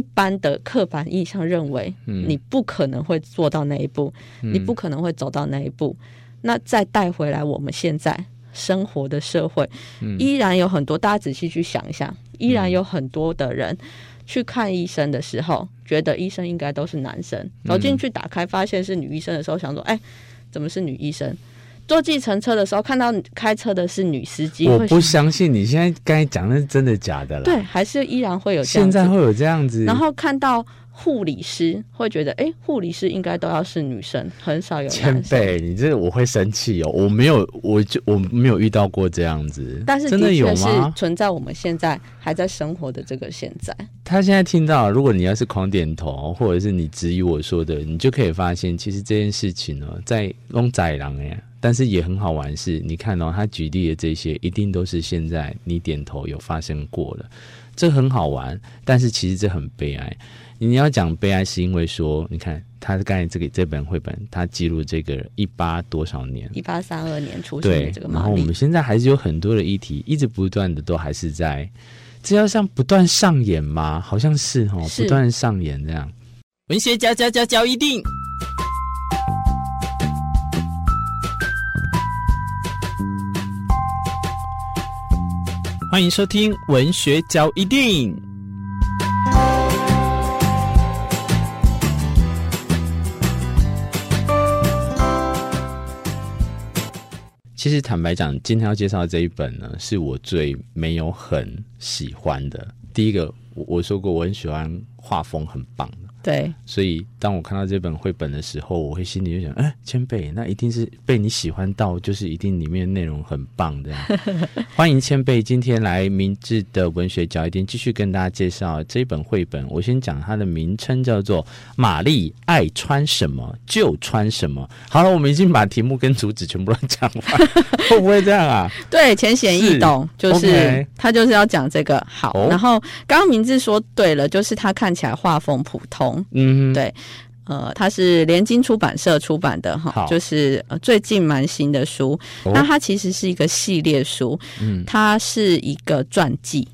一般的刻板印象认为，你不可能会做到那一步，嗯、你不可能会走到那一步。那再带回来我们现在生活的社会，嗯、依然有很多，大家仔细去想一想，依然有很多的人去看医生的时候，觉得医生应该都是男生，走进去打开发现是女医生的时候，想说，哎、欸，怎么是女医生？坐计程车的时候，看到开车的是女司机，我不相信你现在刚才讲的是真的假的了。对，还是依然会有这样子。现在会有这样子。然后看到护理师，会觉得，哎、欸，护理师应该都要是女生，很少有。前辈，你这我会生气哦。我没有，我就我没有遇到过这样子。但是真的有吗？存在我们现在还在生活的这个现在。他现在听到，如果你要是狂点头，或者是你质疑我说的，你就可以发现，其实这件事情呢，在弄仔狼哎。但是也很好玩是，是你看哦，他举例的这些，一定都是现在你点头有发生过的，这很好玩。但是其实这很悲哀。你要讲悲哀，是因为说，你看他刚才这个这本绘本，他记录这个一八多少年？一八三二年出生的这个。然后我们现在还是有很多的议题，一直不断的都还是在，这要像不断上演吗？好像是哦，不断上演这样。文学家家家教一定。欢迎收听文学交易电影。其实坦白讲，今天要介绍的这一本呢，是我最没有很喜欢的。第一个，我我说过我很喜欢画风很棒的。对，所以当我看到这本绘本的时候，我会心里就想：哎，千贝，那一定是被你喜欢到，就是一定里面内容很棒的。欢迎千贝今天来明智的文学角一定继续跟大家介绍这一本绘本。我先讲它的名称叫做《玛丽爱穿什么就穿什么》。好了，我们已经把题目跟主旨全部都讲完，会不会这样啊？对，浅显易懂，就是、okay、他就是要讲这个好。哦、然后刚刚明智说对了，就是他看起来画风普通。嗯，对，呃，它是联经出版社出版的哈，就是最近蛮新的书。哦、那它其实是一个系列书，嗯，它是一个传记，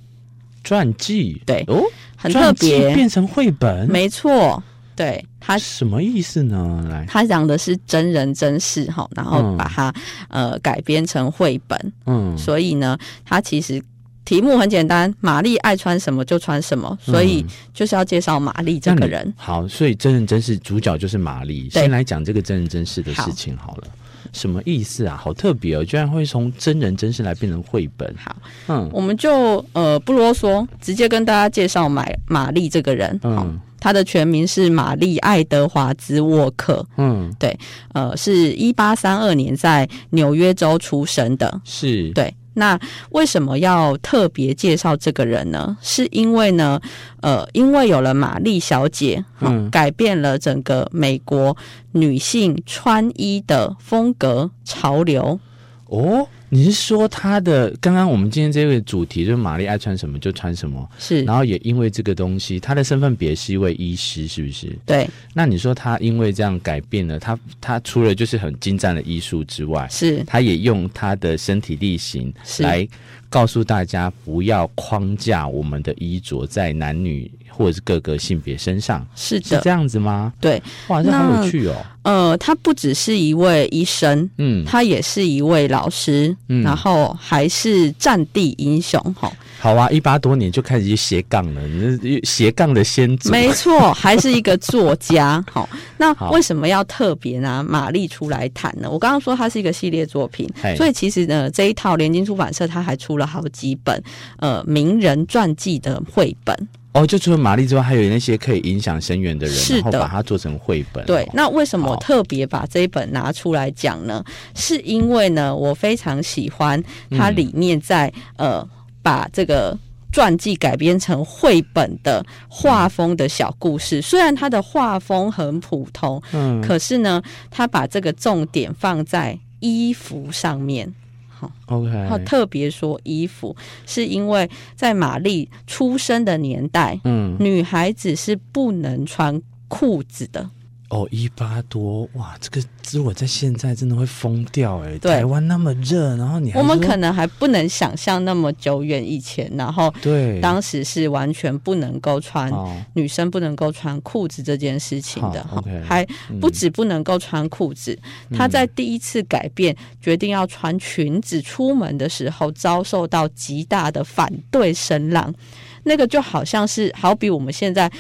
传记，对，哦，很特别，变成绘本，没错，对，它什么意思呢？来，它讲的是真人真事哈，然后把它、嗯、呃改编成绘本，嗯，所以呢，它其实。题目很简单，玛丽爱穿什么就穿什么，所以就是要介绍玛丽这个人。嗯、好，所以真人真事主角就是玛丽。先来讲这个真人真事的事情好了。好，什么意思啊？好特别哦，居然会从真人真事来变成绘本。好，嗯，我们就呃不啰嗦，直接跟大家介绍玛玛丽这个人。嗯，她的全名是玛丽爱德华兹沃克。嗯，对，呃，是一八三二年在纽约州出生的。是，对。那为什么要特别介绍这个人呢？是因为呢，呃，因为有了玛丽小姐，嗯，改变了整个美国女性穿衣的风格潮流。哦。你是说他的刚刚我们今天这个主题就是玛丽爱穿什么就穿什么，是，然后也因为这个东西，他的身份别是一位医师，是不是？对。那你说他因为这样改变了他，他除了就是很精湛的医术之外，是，他也用他的身体力行来告诉大家不要框架我们的衣着在男女或者是各个性别身上，是的，是这样子吗？对，哇，这好有趣哦。呃，他不只是一位医生，嗯，他也是一位老师，嗯，然后还是战地英雄，哈。好啊，一八多年就开始斜杠了，你斜杠的先祖，没错，还是一个作家，好。那为什么要特别拿玛丽出来谈呢？我刚刚说它是一个系列作品，所以其实呢，这一套联经出版社它还出了好几本呃名人传记的绘本。哦，就除了玛丽之外，还有那些可以影响深远的人，是的，然后把它做成绘本。对，那为什么我特别把这一本拿出来讲呢？是因为呢，我非常喜欢它里面在、嗯、呃把这个传记改编成绘本的画风的小故事。虽然它的画风很普通，嗯，可是呢，他把这个重点放在衣服上面。好，OK。好，特别说衣服，是因为在玛丽出生的年代，嗯，女孩子是不能穿裤子的。哦，一八多哇，这个如果在现在真的会疯掉哎！对，台湾那么热，然后你还我们可能还不能想象那么久远以前，然后对，当时是完全不能够穿女生不能够穿裤子这件事情的哈，还不止不能够穿裤子，他在第一次改变决定要穿裙子出门的时候，遭受到极大的反对声浪，那个就好像是好比我们现在。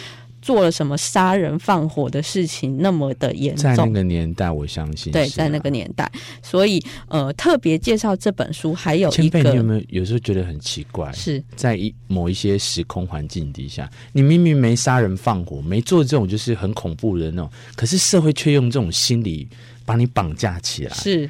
做了什么杀人放火的事情那么的严重？在那个年代，我相信对，在那个年代，所以呃，特别介绍这本书，还有一个，你有没有有时候觉得很奇怪？是在一某一些时空环境底下，你明明没杀人放火，没做这种就是很恐怖的那种，可是社会却用这种心理把你绑架起来。是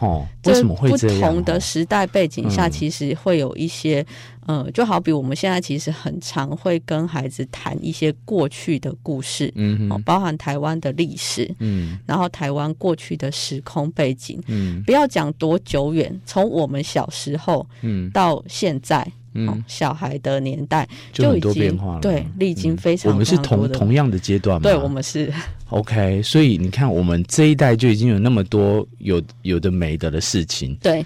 哦，为什么会这样？不同的时代背景下，其实会有一些。嗯，就好比我们现在其实很常会跟孩子谈一些过去的故事，嗯，包含台湾的历史，嗯，然后台湾过去的时空背景，嗯，不要讲多久远，从我们小时候，嗯，到现在，嗯，小孩的年代就已经就很多变化了，对，历经非常，我们是同同样的阶段嘛？对，我们是。OK，所以你看，我们这一代就已经有那么多有有的没的的事情，对。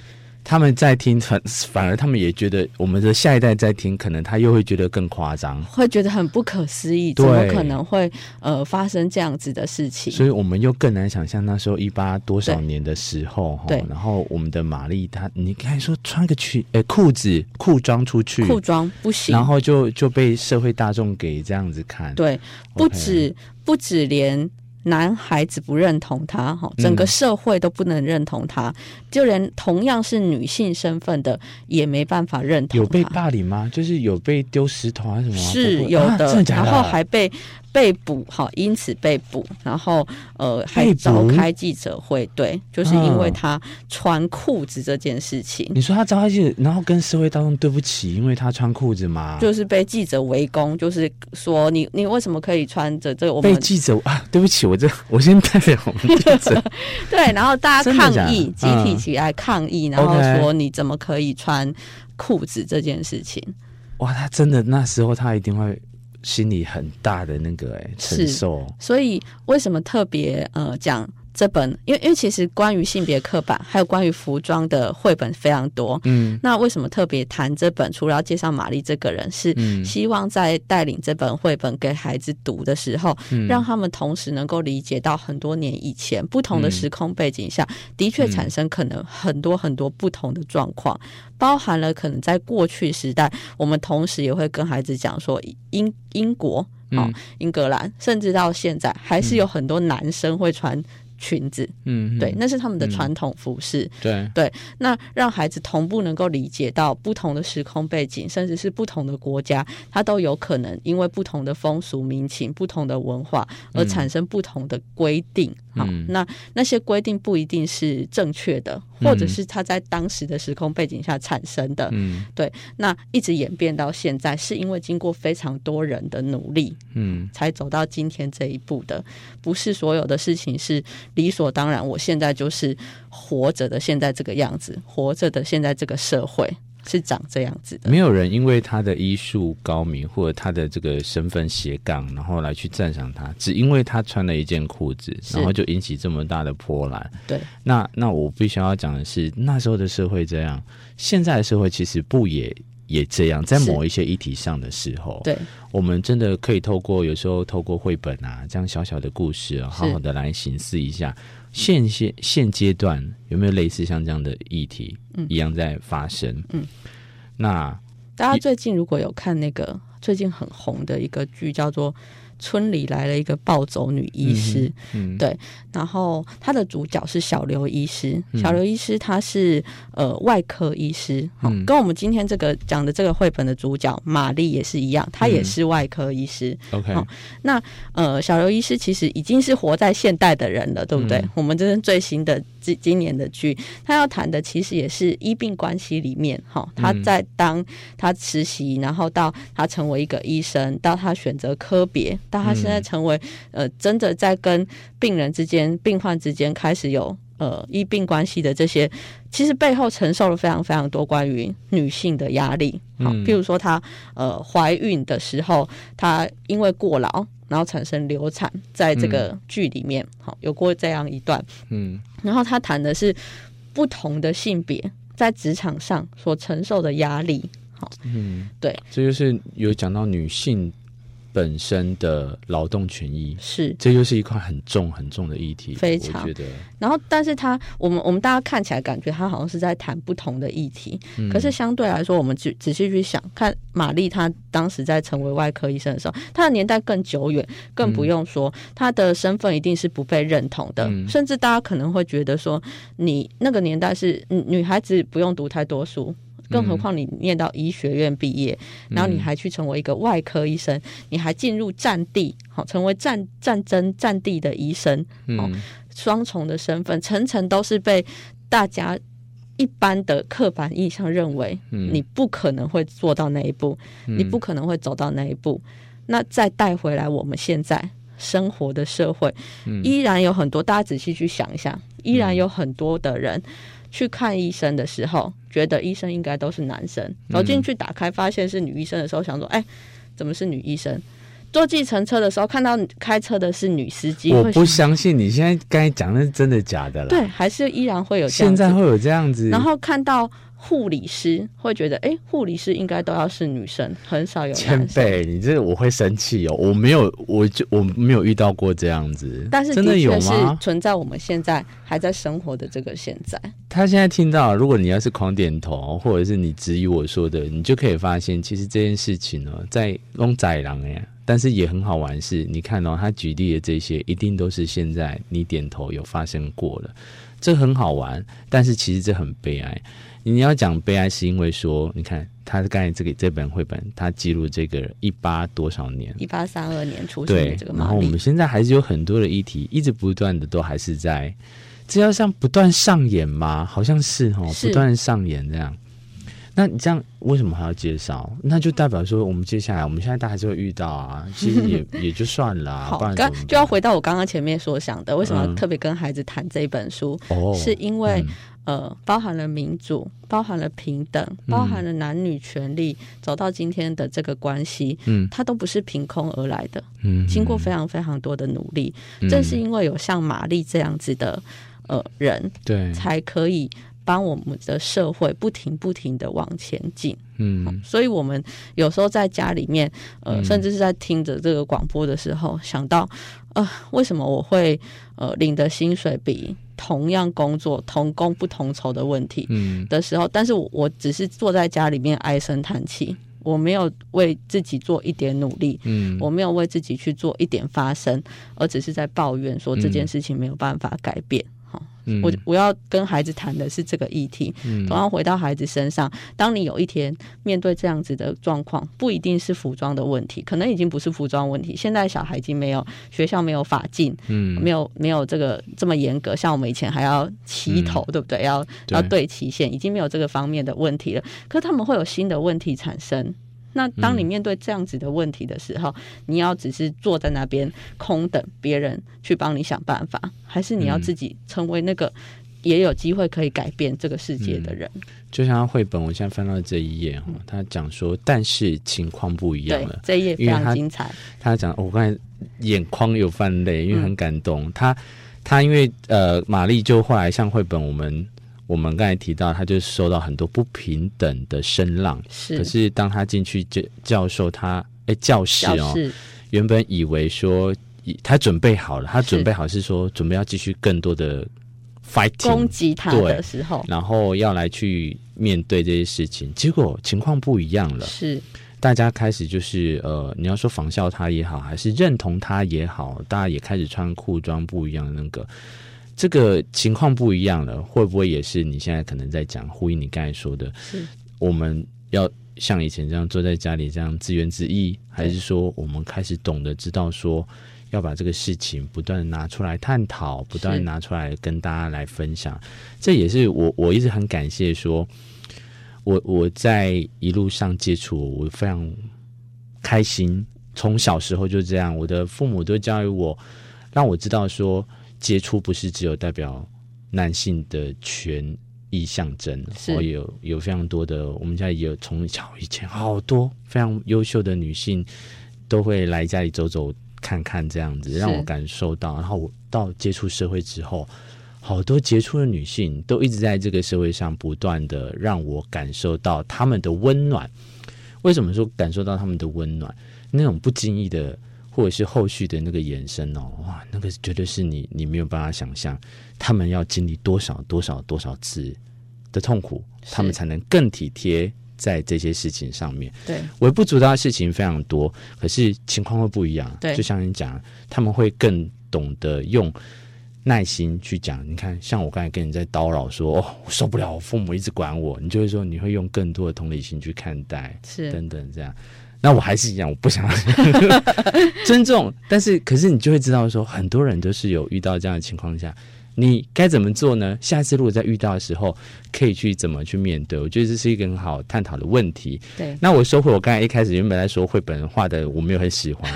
他们在听，反反而他们也觉得我们的下一代在听，可能他又会觉得更夸张，会觉得很不可思议，怎么可能会呃发生这样子的事情？所以我们又更难想象那时候一八多少年的时候哈，然后我们的玛丽她，你刚才说穿个裙呃裤子裤装出去，裤装不行，然后就就被社会大众给这样子看，对，不止、不止连。男孩子不认同他，哈，整个社会都不能认同他，嗯、就连同样是女性身份的也没办法认同。有被霸凌吗？就是有被丢石头还是什么？是有的，啊、然后还被。被捕，哈，因此被捕，然后呃，还召开记者会，对，就是因为他穿裤子这件事情。你说他召开记者，然后跟社会大众对不起，因为他穿裤子吗？就是被记者围攻，就是说你你为什么可以穿着这个？我被记者啊，对不起，我这我先代表我们记者。对，然后大家抗议，集体起来抗议，然后说你怎么可以穿裤子这件事情？哇，他真的那时候他一定会。心里很大的那个哎承受，所以为什么特别呃讲？这本，因为因为其实关于性别刻板，还有关于服装的绘本非常多。嗯，那为什么特别谈这本？除了要介绍玛丽这个人，是希望在带领这本绘本给孩子读的时候，嗯、让他们同时能够理解到很多年以前不同的时空背景下，嗯、的确产生可能很多很多不同的状况，嗯、包含了可能在过去时代，我们同时也会跟孩子讲说英英国、哦、英格兰，甚至到现在还是有很多男生会穿。裙子，嗯，对，那是他们的传统服饰，嗯，对。对。那让孩子同步能够理解到不同的时空背景，甚至是不同的国家，它都有可能因为不同的风俗民情、不同的文化而产生不同的规定。好，嗯，那那些规定不一定是正确的，或者是它在当时的时空背景下产生的。嗯，对。那一直演变到现在，是因为经过非常多人的努力，嗯，才走到今天这一步的。不是所有的事情是。理所当然，我现在就是活着的，现在这个样子，活着的现在这个社会是长这样子的。没有人因为他的医术高明或者他的这个身份斜杠，然后来去赞赏他，只因为他穿了一件裤子，然后就引起这么大的波澜。对，那那我必须要讲的是，那时候的社会这样，现在的社会其实不也也这样，在某一些议题上的时候，对。我们真的可以透过有时候透过绘本啊，这样小小的故事啊，好好的来形思一下现现现阶段有没有类似像这样的议题一样在发生。嗯，那大家最近如果有看那个最近很红的一个剧，叫做。村里来了一个暴走女医师，嗯嗯、对，然后她的主角是小刘医师。嗯、小刘医师他是呃外科医师，嗯、跟我们今天这个讲的这个绘本的主角玛丽也是一样，她也是外科医师。OK，、嗯、那呃小刘医师其实已经是活在现代的人了，对不对？嗯、我们这是最新的今今年的剧，他要谈的其实也是医病关系里面哈，他在当他实习，然后到他成为一个医生，到他选择科别。到他现在成为、嗯、呃，真的在跟病人之间、病患之间开始有呃医病关系的这些，其实背后承受了非常非常多关于女性的压力。好，譬如说她呃怀孕的时候，她因为过劳，然后产生流产，在这个剧里面，好有过这样一段。嗯，然后他谈的是不同的性别在职场上所承受的压力。好，嗯，对，这就是有讲到女性。本身的劳动权益。是，这又是一块很重很重的议题，非常。我觉得，然后，但是他，我们我们大家看起来感觉他好像是在谈不同的议题，嗯、可是相对来说，我们仔仔细去想，看玛丽她当时在成为外科医生的时候，她的年代更久远，更不用说她、嗯、的身份一定是不被认同的，嗯、甚至大家可能会觉得说，你那个年代是女孩子不用读太多书。更何况你念到医学院毕业，嗯、然后你还去成为一个外科医生，嗯、你还进入战地，好成为战战争战地的医生，哦，双重的身份，层层都是被大家一般的刻板印象认为，你不可能会做到那一步，嗯、你不可能会走到那一步。那再带回来我们现在生活的社会，嗯、依然有很多，大家仔细去想一下，依然有很多的人。去看医生的时候，觉得医生应该都是男生。走进去打开，发现是女医生的时候，想说：“哎、欸，怎么是女医生？”坐计程车的时候，看到开车的是女司机。我不相信你现在刚才讲的是真的假的了。对，还是依然会有。现在会有这样子。然后看到。护理师会觉得，哎，护理师应该都要是女生，很少有。前辈，你这个我会生气哦，我没有，我就我没有遇到过这样子。但是真的有吗？存在我们现在还在生活的这个现在。他现在听到，如果你要是狂点头，或者是你质疑我说的，你就可以发现，其实这件事情呢，在弄宰狼哎，但是也很好玩是，你看到、哦、他举例的这些，一定都是现在你点头有发生过的，这很好玩，但是其实这很悲哀。你要讲悲哀，是因为说，你看他刚才这个这本绘本，他记录这个一八多少年，一八三二年出生的这个。然后我们现在还是有很多的议题，一直不断的都还是在，这要像不断上演吗？好像是哦，不断上演这样。那你这样为什么还要介绍？那就代表说，我们接下来我们现在大家还是会遇到啊，其实也也就算了啊。好，刚就要回到我刚刚前面所想的，为什么要特别跟孩子谈这一本书？是因为。嗯呃，包含了民主，包含了平等，包含了男女权利，嗯、走到今天的这个关系，嗯，它都不是凭空而来的，嗯，经过非常非常多的努力，嗯、正是因为有像玛丽这样子的呃人，对，才可以帮我们的社会不停不停的往前进，嗯，所以我们有时候在家里面，呃，甚至是在听着这个广播的时候，想到，呃，为什么我会呃领的薪水比同样工作同工不同酬的问题的时候，嗯、但是我我只是坐在家里面唉声叹气，我没有为自己做一点努力，嗯，我没有为自己去做一点发声，而只是在抱怨说这件事情没有办法改变。嗯嗯、我我要跟孩子谈的是这个议题，同样回到孩子身上。当你有一天面对这样子的状况，不一定是服装的问题，可能已经不是服装问题。现在小孩已经没有学校没有法禁，嗯，没有没有这个这么严格，像我们以前还要齐头，嗯、对不对？要要对齐线，已经没有这个方面的问题了。可是他们会有新的问题产生。那当你面对这样子的问题的时候，嗯、你要只是坐在那边空等别人去帮你想办法，还是你要自己成为那个也有机会可以改变这个世界的人？嗯、就像绘本，我现在翻到这一页哈，他讲说，但是情况不一样了。这一页非常精彩。他讲，我刚才眼眶有泛泪，因为很感动。嗯、他他因为呃，玛丽就后来像绘本，我们。我们刚才提到，他就受到很多不平等的声浪。是，可是当他进去教教授他，哎，教室哦，室原本以为说他准备好了，他准备好是说准备要继续更多的 fighting 攻击他的时候，然后要来去面对这些事情，结果情况不一样了。是，大家开始就是呃，你要说仿效他也好，还是认同他也好，大家也开始穿裤装不一样的那个。这个情况不一样了，会不会也是你现在可能在讲呼应你刚才说的？是我们要像以前这样坐在家里这样自怨自艾，还是说我们开始懂得知道说要把这个事情不断拿出来探讨，不断拿出来跟大家来分享？这也是我我一直很感谢说，我我在一路上接触，我非常开心。从小时候就这样，我的父母都教育我，让我知道说。接触不是只有代表男性的权益象征，然后有有非常多的，我们家也有从小以前好多非常优秀的女性都会来家里走走看看，这样子让我感受到。然后我到接触社会之后，好多杰出的女性都一直在这个社会上不断的让我感受到她们的温暖。为什么说感受到她们的温暖？那种不经意的。或者是后续的那个延伸哦，哇，那个绝对是你你没有办法想象，他们要经历多少多少多少次的痛苦，他们才能更体贴在这些事情上面。对，微不足道的事情非常多，可是情况会不一样。对，就像你讲，他们会更懂得用耐心去讲。你看，像我刚才跟你在叨扰说，哦，我受不了，我父母一直管我，你就会说，你会用更多的同理心去看待，是等等这样。那我还是一样，我不想尊重，但是可是你就会知道说，很多人都是有遇到这样的情况下。你该怎么做呢？下次如果再遇到的时候，可以去怎么去面对？我觉得这是一个很好探讨的问题。对，那我收回我刚才一开始原本在说绘本画的，我没有很喜欢。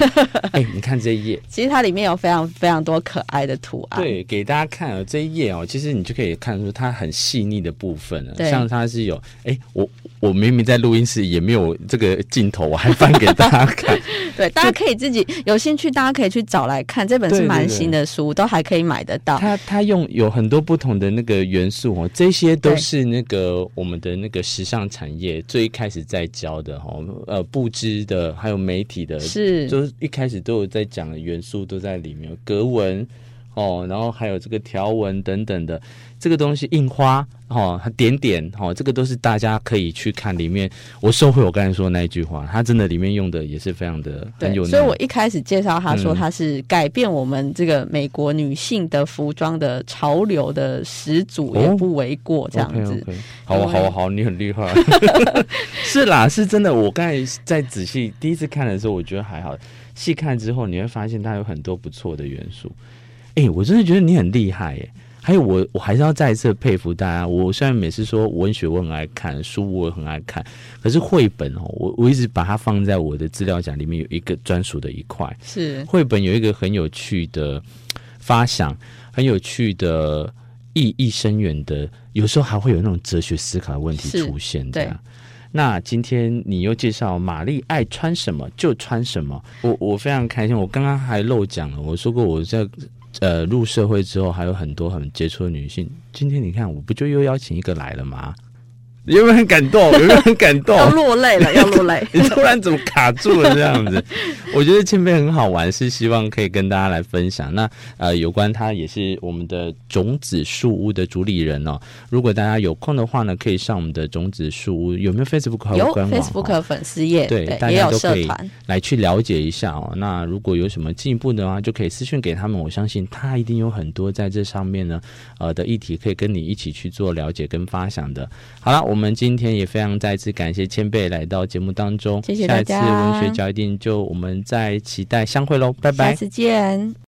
哎、欸，你看这一页，其实它里面有非常非常多可爱的图案。对，给大家看啊，这一页哦，其实你就可以看出它很细腻的部分了。像它是有，哎、欸，我我明明在录音室也没有这个镜头，我还翻给大家看。对，大家可以自己有兴趣，大家可以去找来看。这本是蛮新的书，对对对，都还可以买得到。它它用有很多不同的那个元素哦，这些都是那个我们的那个时尚产业最一开始在教的哦，呃，布织的还有媒体的，是就是一开始都有在讲的元素都在里面，格纹哦，然后还有这个条纹等等的。这个东西印花哦，点点哦，这个都是大家可以去看里面。我收回我刚才说的那一句话，它真的里面用的也是非常的很有。所以我一开始介绍他说他是改变我们这个美国女性的服装的潮流的始祖，也不为过这样子。哦、okay, okay. 好啊，好啊，好，你很厉害。是啦，是真的。我刚才在仔细第一次看的时候，我觉得还好。细看之后，你会发现它有很多不错的元素。哎，我真的觉得你很厉害耶。还有我，我还是要再一次佩服大家。我虽然每次说文学我很爱看，书我很爱看，可是绘本哦，我我一直把它放在我的资料夹里面有一个专属的一块。是绘本有一个很有趣的发想，很有趣的意义深远的，有时候还会有那种哲学思考的问题出现。这样，那今天你又介绍玛丽爱穿什么就穿什么，我我非常开心。我刚刚还漏讲了，我说过我在。呃，入社会之后还有很多很杰出的女性。今天你看，我不就又邀请一个来了吗？有没有很感动？有没有很感动？要落泪了，要落泪。你突然怎么卡住了这样子？我觉得前面很好玩，是希望可以跟大家来分享。那呃，有关他也是我们的种子树屋的主理人哦。如果大家有空的话呢，可以上我们的种子树屋，有没有 Facebook 和官网？有 Facebook 粉丝页，对，对大家都可以来去了解一下哦。那如果有什么进一步的话，就可以私讯给他们。我相信他一定有很多在这上面呢，呃的议题可以跟你一起去做了解跟发想的。好了，我们今天也非常再次感谢千贝来到节目当中，谢谢大家。下一次文学角一定就我们再期待相会喽，拜拜，下次见。